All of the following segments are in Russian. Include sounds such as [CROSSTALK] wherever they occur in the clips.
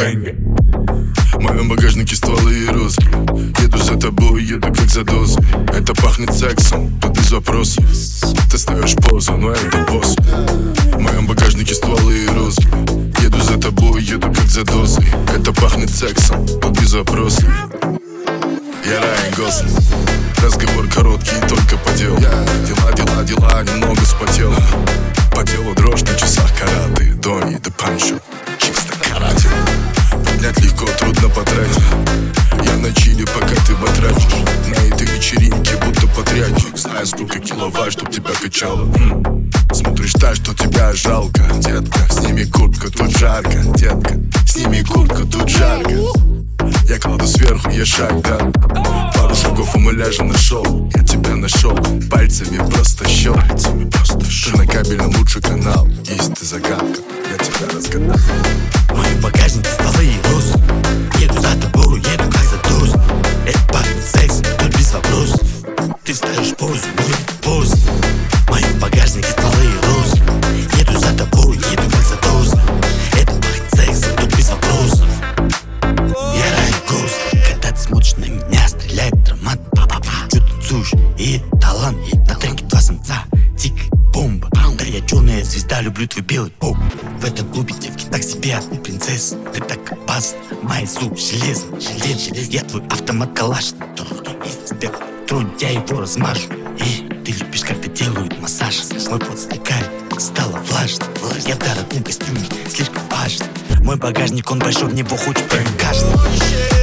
Бэнга В моем багажнике стволы и розы Еду за тобой, еду как за дозой. Это пахнет сексом, тут без вопросов. Ты ставишь позу, но это босс. В моем багажнике стволы и розы Еду за тобой, еду как за дозой. Это пахнет сексом, тут без вопросов. Я Райан Гослинг. Разговор короткий, только по делу. Дела, дела, дела, немного спотел. По телу дрожь на часах караты Дони, да панчо, чисто пока ты батрачишь. На этой вечеринке будто подрядчик. Знаю, сколько киловатт, чтоб тебя качало. Смотришь так, что тебя жалко, детка. Сними куртку, тут жарко, детка. Сними куртку, тут жарко. Я кладу сверху, я шаг, да. Пару шагов и мы ляжем на шоу Я тебя нашел, пальцами просто щел Ты на кабельном лучший канал. Есть ты загадка, я тебя разгадал. В моем багажнике стволы и розы Еду за тобой, еду как за на меня, стреляет драмат Па-па-па. Чё танцуешь? И талант, и на тренке два самца. Тик, бомба Да я черная звезда, люблю твой белый поп. В этом клубе девки так себе, ты принцесса Ты так опасна, мои зуб железный Желез, я твой автомат калаш Из тебя. Тронь, я его размажу. И ты любишь, как ты делают массаж. Мой пот стекает, стало влажно. Я в дорогом костюме, слишком важно Мой багажник, он большой, в него хочет прыгать каждый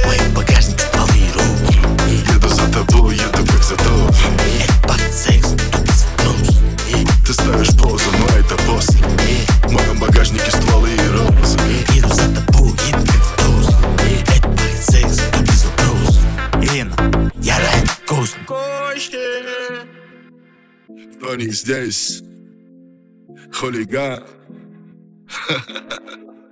Мой багажник Funny is this. Holy God. [LAUGHS]